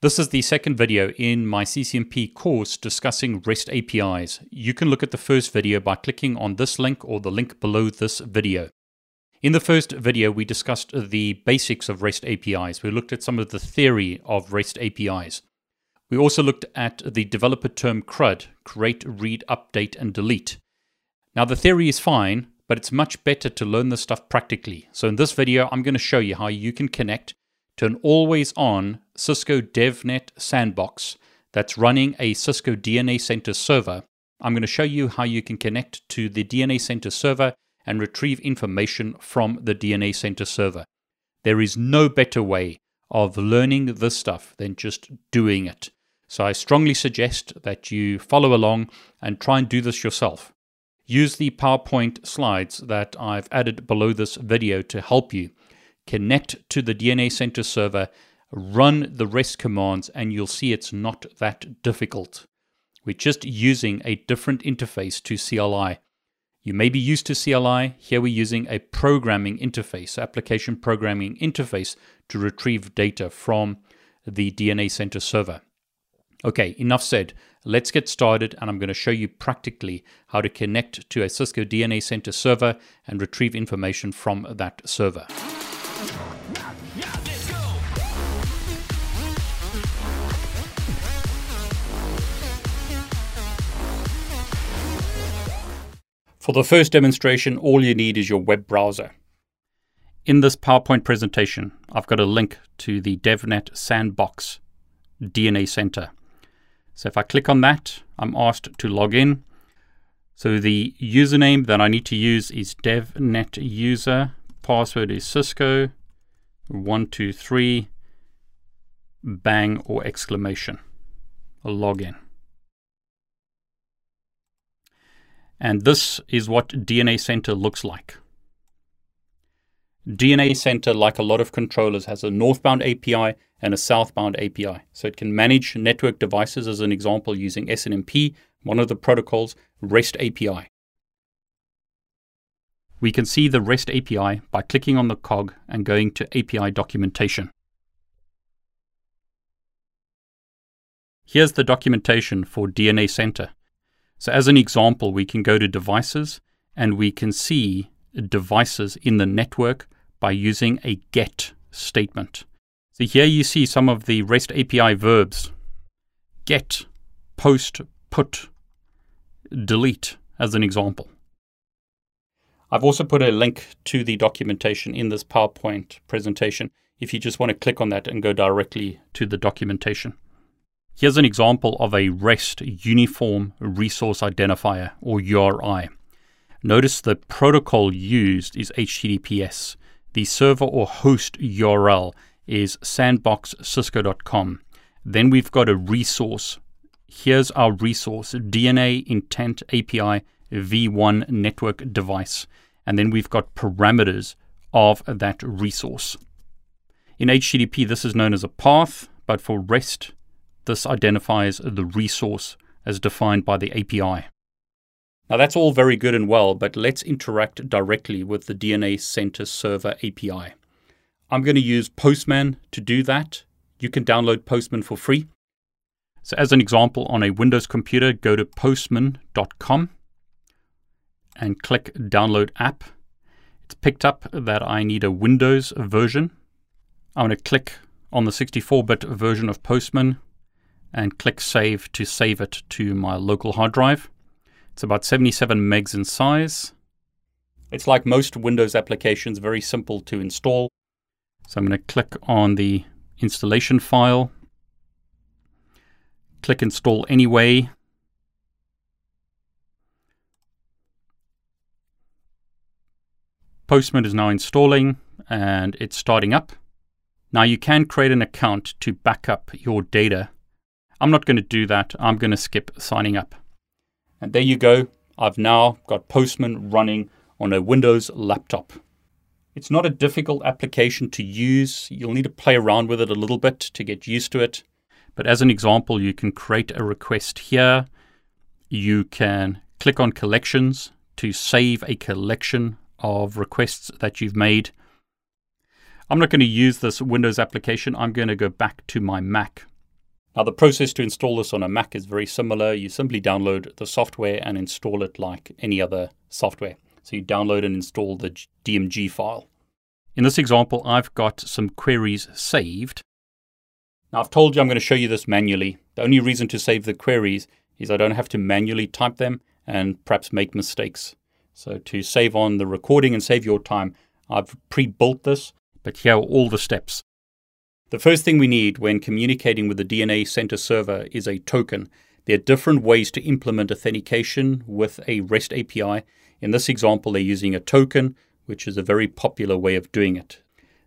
This is the second video in my CCNP course discussing REST APIs. You can look at the first video by clicking on this link or the link below this video. In the first video, we discussed the basics of REST APIs. We looked at some of the theory of REST APIs. We also looked at the developer term CRUD create, read, update, and delete. Now, the theory is fine, but it's much better to learn this stuff practically. So, in this video, I'm going to show you how you can connect to an always on Cisco DevNet sandbox that's running a Cisco DNA Center server. I'm going to show you how you can connect to the DNA Center server and retrieve information from the DNA Center server. There is no better way of learning this stuff than just doing it. So I strongly suggest that you follow along and try and do this yourself. Use the PowerPoint slides that I've added below this video to help you connect to the DNA Center server, run the REST commands, and you'll see it's not that difficult. We're just using a different interface to CLI. You may be used to CLI. Here we're using a programming interface, application programming interface, to retrieve data from the DNA Center server. Okay, enough said. Let's get started, and I'm going to show you practically how to connect to a Cisco DNA Center server and retrieve information from that server. For the first demonstration, all you need is your web browser. In this PowerPoint presentation, I've got a link to the DevNet Sandbox DNA Center. So if I click on that, I'm asked to log in. So the username that I need to use is DevNet user. Password is Cisco 123 bang or exclamation. A login. And this is what DNA Center looks like. DNA Center, like a lot of controllers, has a northbound API and a southbound API. So it can manage network devices, as an example, using SNMP, one of the protocols, REST API. We can see the REST API by clicking on the cog and going to API documentation. Here's the documentation for DNA Center. So, as an example, we can go to devices and we can see devices in the network by using a get statement. So, here you see some of the REST API verbs get, post, put, delete, as an example. I've also put a link to the documentation in this PowerPoint presentation if you just want to click on that and go directly to the documentation. Here's an example of a REST Uniform Resource Identifier, or URI. Notice the protocol used is HTTPS. The server or host URL is sandboxcisco.com. Then we've got a resource. Here's our resource DNA Intent API V1 network device. And then we've got parameters of that resource. In HTTP, this is known as a path, but for REST, this identifies the resource as defined by the API. Now, that's all very good and well, but let's interact directly with the DNA Center Server API. I'm going to use Postman to do that. You can download Postman for free. So, as an example, on a Windows computer, go to postman.com and click Download App. It's picked up that I need a Windows version. I'm going to click on the 64 bit version of Postman, and click Save to save it to my local hard drive. It's about 77 megs in size. It's like most Windows applications, very simple to install. So I'm going to click on the installation file, click Install Anyway. Postman is now installing and it's starting up. Now, you can create an account to back up your data. I'm not going to do that. I'm going to skip signing up. And there you go. I've now got Postman running on a Windows laptop. It's not a difficult application to use. You'll need to play around with it a little bit to get used to it. But as an example, you can create a request here. You can click on collections to save a collection of requests that you've made. I'm not going to use this Windows application. I'm going to go back to my Mac. Now, the process to install this on a Mac is very similar. You simply download the software and install it like any other software. So you download and install the DMG file. In this example, I've got some queries saved. Now, I've told you I'm going to show you this manually. The only reason to save the queries is I don't have to manually type them and perhaps make mistakes. So to save on the recording and save your time, I've pre-built this but here are all the steps. The first thing we need when communicating with the DNA Center server is a token. There are different ways to implement authentication with a REST API. In this example, they're using a token, which is a very popular way of doing it.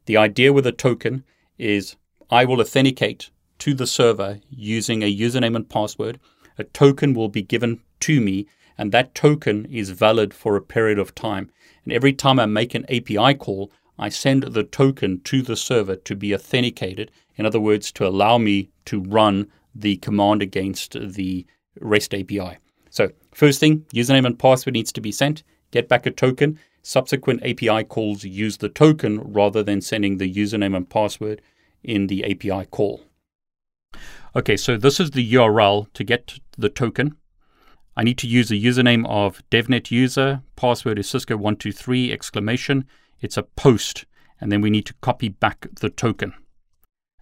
The idea with a token is I will authenticate to the server using a username and password. A token will be given to me, and that token is valid for a period of time. And every time I make an API call, I send the token to the server to be authenticated. In other words, to allow me to run the command against the REST API. So, first thing, username and password needs to be sent. Get back a token. Subsequent API calls use the token rather than sending the username and password in the API call. Okay, so this is the URL to get the token. I need to use a username of devnet user, password is Cisco123 exclamation, it's a post, and then we need to copy back the token.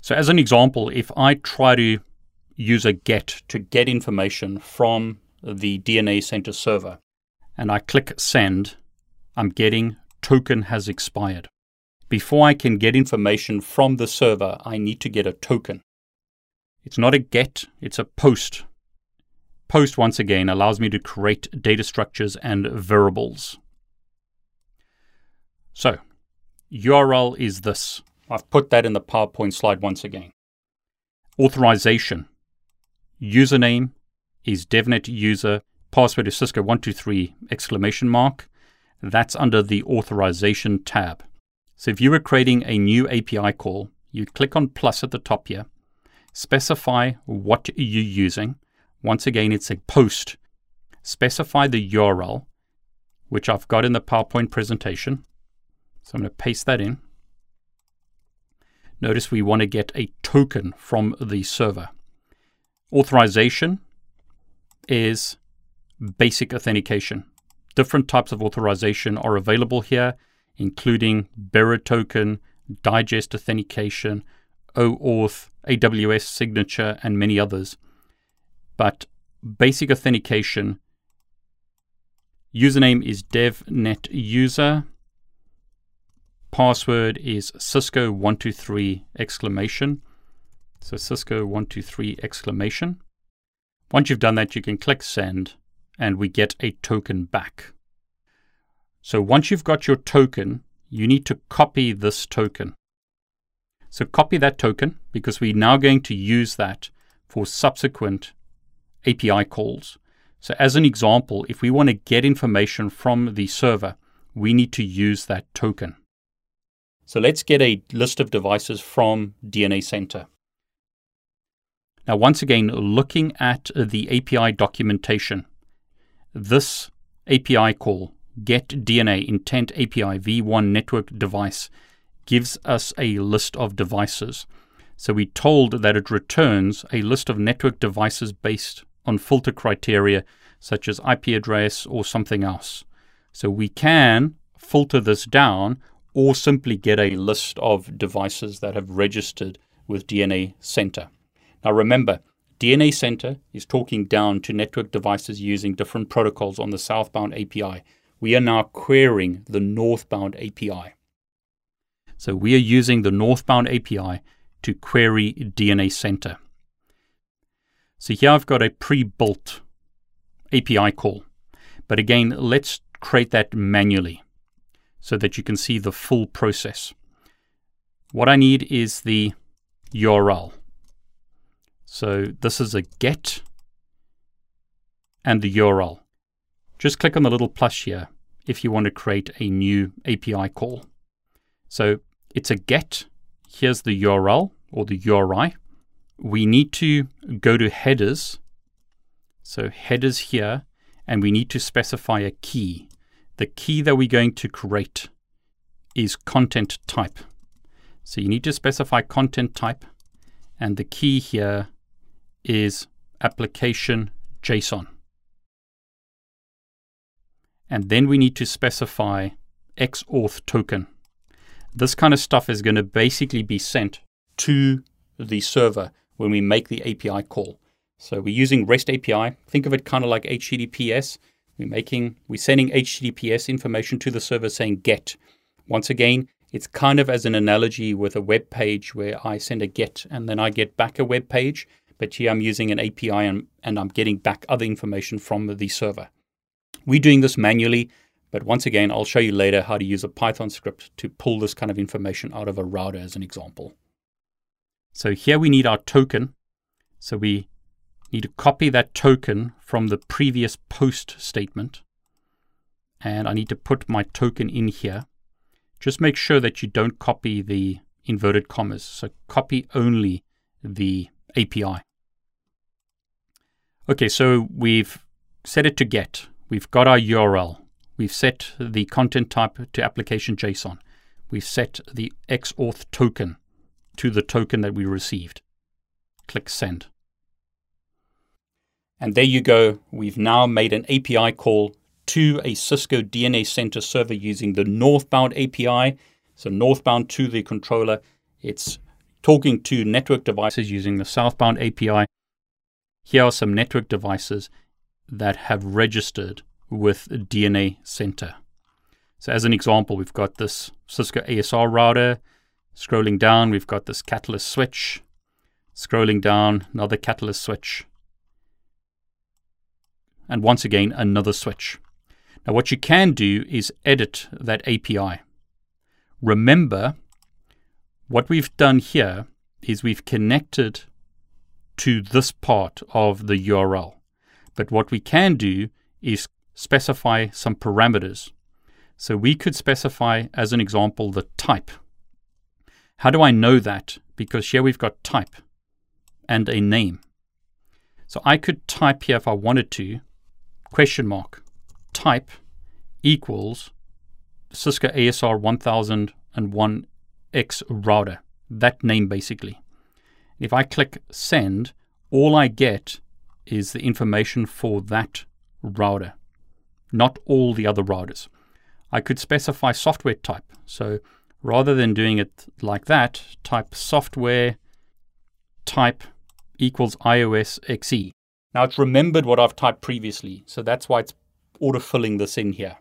So, as an example, if I try to use a get to get information from the DNA Center server, and I click send, I'm getting token has expired. Before I can get information from the server, I need to get a token. It's not a get, it's a post. Post, once again, allows me to create data structures and variables. So, URL is this. I've put that in the PowerPoint slide once again. Authorization. Username is devnet user, password is Cisco123 exclamation mark. That's under the authorization tab. So if you were creating a new API call, you click on plus at the top here, specify what you're using. Once again, it's a post. Specify the URL, which I've got in the PowerPoint presentation. So I'm going to paste that in. Notice we want to get a token from the server. Authorization is basic authentication. Different types of authorization are available here, including bearer token, digest authentication, OAuth, AWS signature, and many others. But basic authentication username is devnet user password is Cisco123 exclamation. So Cisco123 exclamation. Once you've done that, you can click send and we get a token back. So once you've got your token, you need to copy this token. So copy that token because we're now going to use that for subsequent API calls. So as an example, if we want to get information from the server, we need to use that token. So let's get a list of devices from DNA Center. Now, once again, looking at the API documentation, this API call, get DNA intent API v1 network device, gives us a list of devices. So we're told that it returns a list of network devices based on filter criteria such as IP address or something else. So we can filter this down or simply get a list of devices that have registered with DNA Center. Now remember, DNA Center is talking down to network devices using different protocols on the southbound API. We are now querying the northbound API. So we are using the northbound API to query DNA Center. So here I've got a pre-built API call. But again, let's create that manually so that you can see the full process. What I need is the URL. So this is a get and the URL. Just click on the little plus here if you want to create a new API call. So it's a get. Here's the URL or the URI. We need to go to headers. So headers here, and we need to specify a key. The key that we're going to create is content type. So you need to specify content type, and the key here is application JSON. And then we need to specify XAuth token. This kind of stuff is going to basically be sent to the server when we make the API call. So we're using REST API. Think of it kind of like HTTPS. We're making, we're sending HTTPS information to the server saying get. Once again, it's kind of as an analogy with a web page where I send a get and then I get back a web page. But here I'm using an API and, and I'm getting back other information from the server. We're doing this manually, but once again, I'll show you later how to use a Python script to pull this kind of information out of a router as an example. So here we need our token. So we need to copy that token from the previous post statement. And I need to put my token in here. Just make sure that you don't copy the inverted commas. So copy only the API. Okay, so we've set it to get. We've got our URL. We've set the content type to application JSON. We've set the XAuth token to the token that we received. Click send. And there you go. We've now made an API call to a Cisco DNA Center server using the northbound API. So, northbound to the controller. It's talking to network devices using the southbound API. Here are some network devices that have registered with DNA Center. So, as an example, we've got this Cisco ASR router. Scrolling down, we've got this catalyst switch. Scrolling down, another catalyst switch. And once again, another switch. Now, what you can do is edit that API. Remember, what we've done here is we've connected to this part of the URL. But what we can do is specify some parameters. So we could specify, as an example, the type. How do I know that? Because here we've got type and a name. So I could type here if I wanted to, question mark, type equals Cisco ASR 1001X router. That name basically. If I click send, all I get is the information for that router, not all the other routers. I could specify software type. So rather than doing it like that, type software type equals iOS XE. Now it's remembered what I've typed previously, so that's why it's autofilling this in here.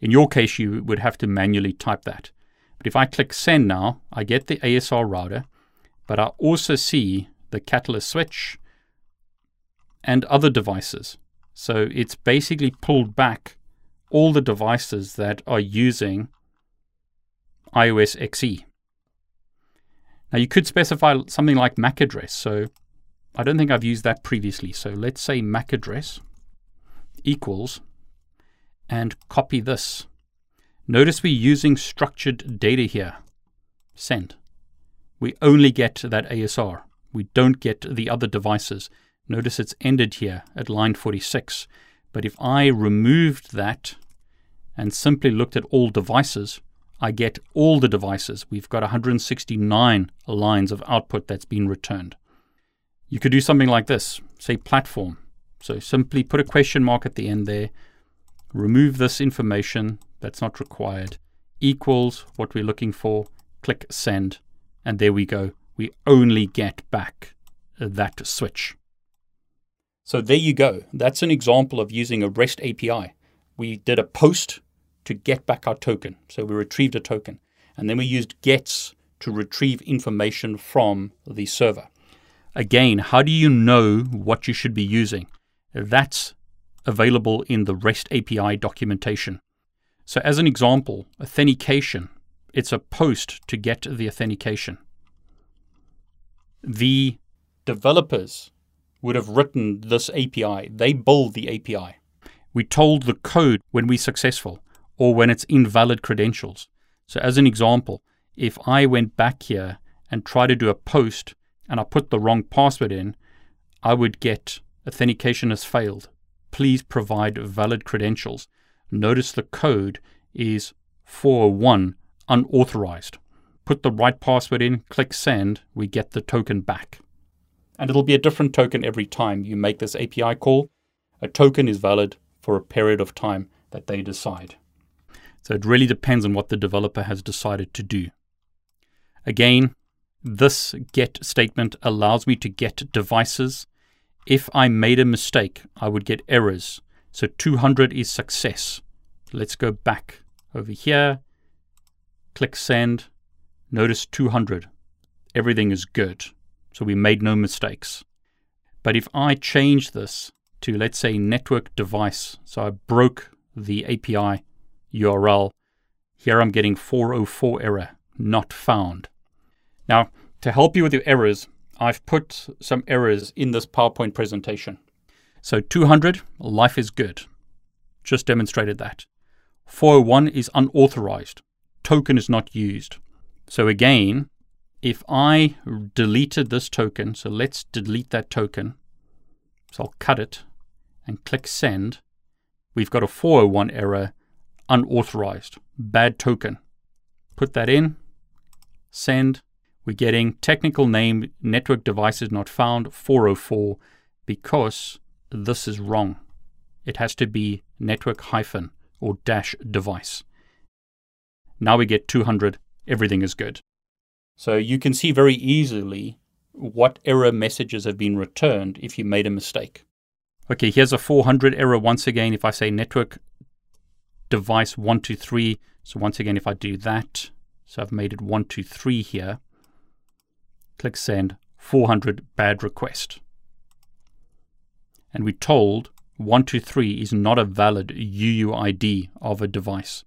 In your case, you would have to manually type that. But if I click send now, I get the ASR router, but I also see the Catalyst switch and other devices. So it's basically pulled back all the devices that are using iOS XE. Now you could specify something like MAC address. So I don't think I've used that previously. So let's say MAC address equals and copy this. Notice we're using structured data here. Send. We only get that ASR. We don't get the other devices. Notice it's ended here at line 46. But if I removed that and simply looked at all devices, I get all the devices. We've got 169 lines of output that's been returned. You could do something like this, say platform. So simply put a question mark at the end there, remove this information that's not required, equals what we're looking for, click send, and there we go. We only get back that switch. So there you go. That's an example of using a REST API. We did a post to get back our token. So we retrieved a token. And then we used gets to retrieve information from the server. Again, how do you know what you should be using? That's available in the REST API documentation. So, as an example, authentication it's a post to get the authentication. The developers would have written this API. They build the API. We told the code when we're successful or when it's invalid credentials. So, as an example, if I went back here and tried to do a post and I put the wrong password in, I would get authentication has failed. Please provide valid credentials. Notice the code is 401 unauthorized. Put the right password in, click send, we get the token back. And it'll be a different token every time you make this API call. A token is valid for a period of time that they decide. So it really depends on what the developer has decided to do. Again, this get statement allows me to get devices. If I made a mistake, I would get errors. So 200 is success. Let's go back over here, click send. Notice 200. Everything is good. So we made no mistakes. But if I change this to, let's say, network device, so I broke the API URL, here I'm getting 404 error, not found. Now, to help you with your errors, I've put some errors in this PowerPoint presentation. So 200, life is good. Just demonstrated that. 401 is unauthorized. Token is not used. So again, if I deleted this token, so let's delete that token. So I'll cut it and click send. We've got a 401 error, unauthorized, bad token. Put that in, send, we're getting technical name network devices not found 404 because this is wrong. It has to be network hyphen or dash device. Now we get 200, everything is good. So you can see very easily what error messages have been returned if you made a mistake. Okay, here's a 400 error once again if I say network device 123. So once again, if I do that, so I've made it 123 here, click send, 400 bad request. And we're told 123 is not a valid UUID of a device.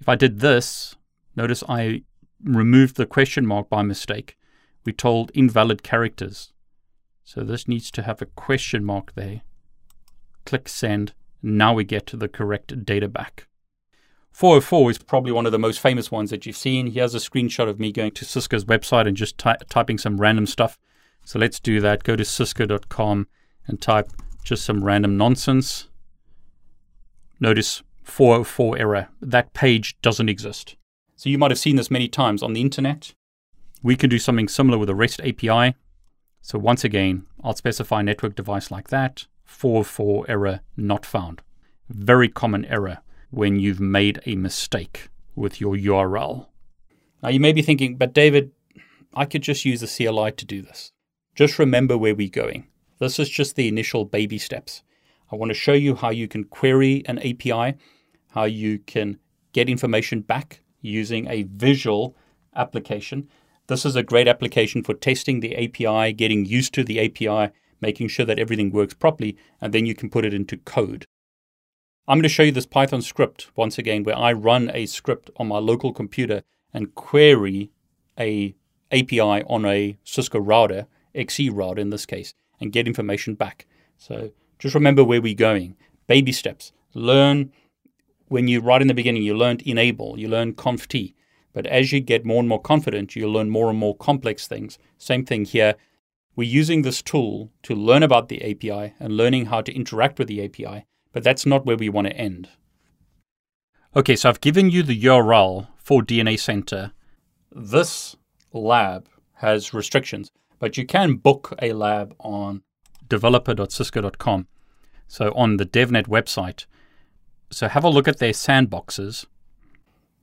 If I did this, notice I removed the question mark by mistake. We're told invalid characters. So this needs to have a question mark there. Click send. Now we get the correct data back. 404 is probably one of the most famous ones that you've seen. Here's a screenshot of me going to Cisco's website and just ty- typing some random stuff. So let's do that. Go to cisco.com and type just some random nonsense. Notice 404 error. That page doesn't exist. So you might have seen this many times on the internet. We can do something similar with a REST API. So once again, I'll specify a network device like that. 404 error not found. Very common error when you've made a mistake with your URL. Now, you may be thinking, but David, I could just use the CLI to do this. Just remember where we're going. This is just the initial baby steps. I want to show you how you can query an API, how you can get information back using a visual application. This is a great application for testing the API, getting used to the API, making sure that everything works properly, and then you can put it into code. I'm going to show you this Python script once again where I run a script on my local computer and query a API on a Cisco router, XE router in this case, and get information back. So just remember where we're going. Baby steps. Learn when you right in the beginning you learned enable, you learn conft. But as you get more and more confident, you'll learn more and more complex things. Same thing here. We're using this tool to learn about the API and learning how to interact with the API but that's not where we want to end. Okay, so I've given you the URL for DNA Center. This lab has restrictions, but you can book a lab on developer.cisco.com. So on the DevNet website. So have a look at their sandboxes,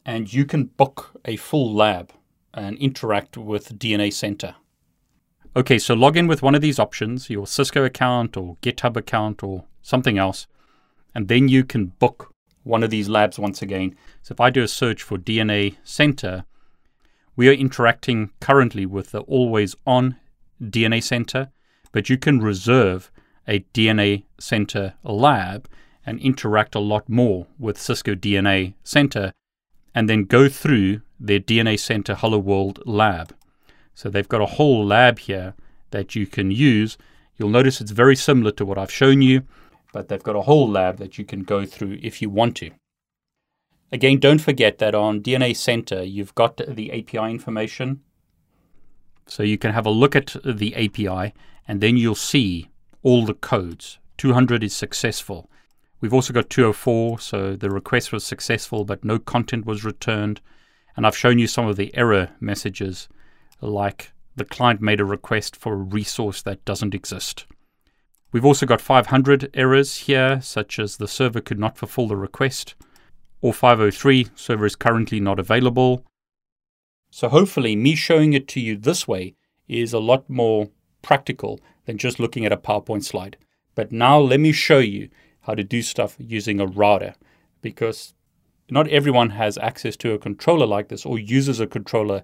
and you can book a full lab and interact with DNA Center. Okay, so log in with one of these options, your Cisco account or GitHub account or something else and then you can book one of these labs once again. So if I do a search for DNA Center, we are interacting currently with the always on DNA Center, but you can reserve a DNA Center lab and interact a lot more with Cisco DNA Center and then go through their DNA Center Hello World lab. So they've got a whole lab here that you can use. You'll notice it's very similar to what I've shown you, but they've got a whole lab that you can go through if you want to. Again, don't forget that on DNA Center, you've got the API information. So you can have a look at the API and then you'll see all the codes. 200 is successful. We've also got 204, so the request was successful, but no content was returned. And I've shown you some of the error messages, like the client made a request for a resource that doesn't exist. We've also got 500 errors here, such as the server could not fulfill the request, or 503, server is currently not available. So hopefully, me showing it to you this way is a lot more practical than just looking at a PowerPoint slide. But now let me show you how to do stuff using a router because not everyone has access to a controller like this or uses a controller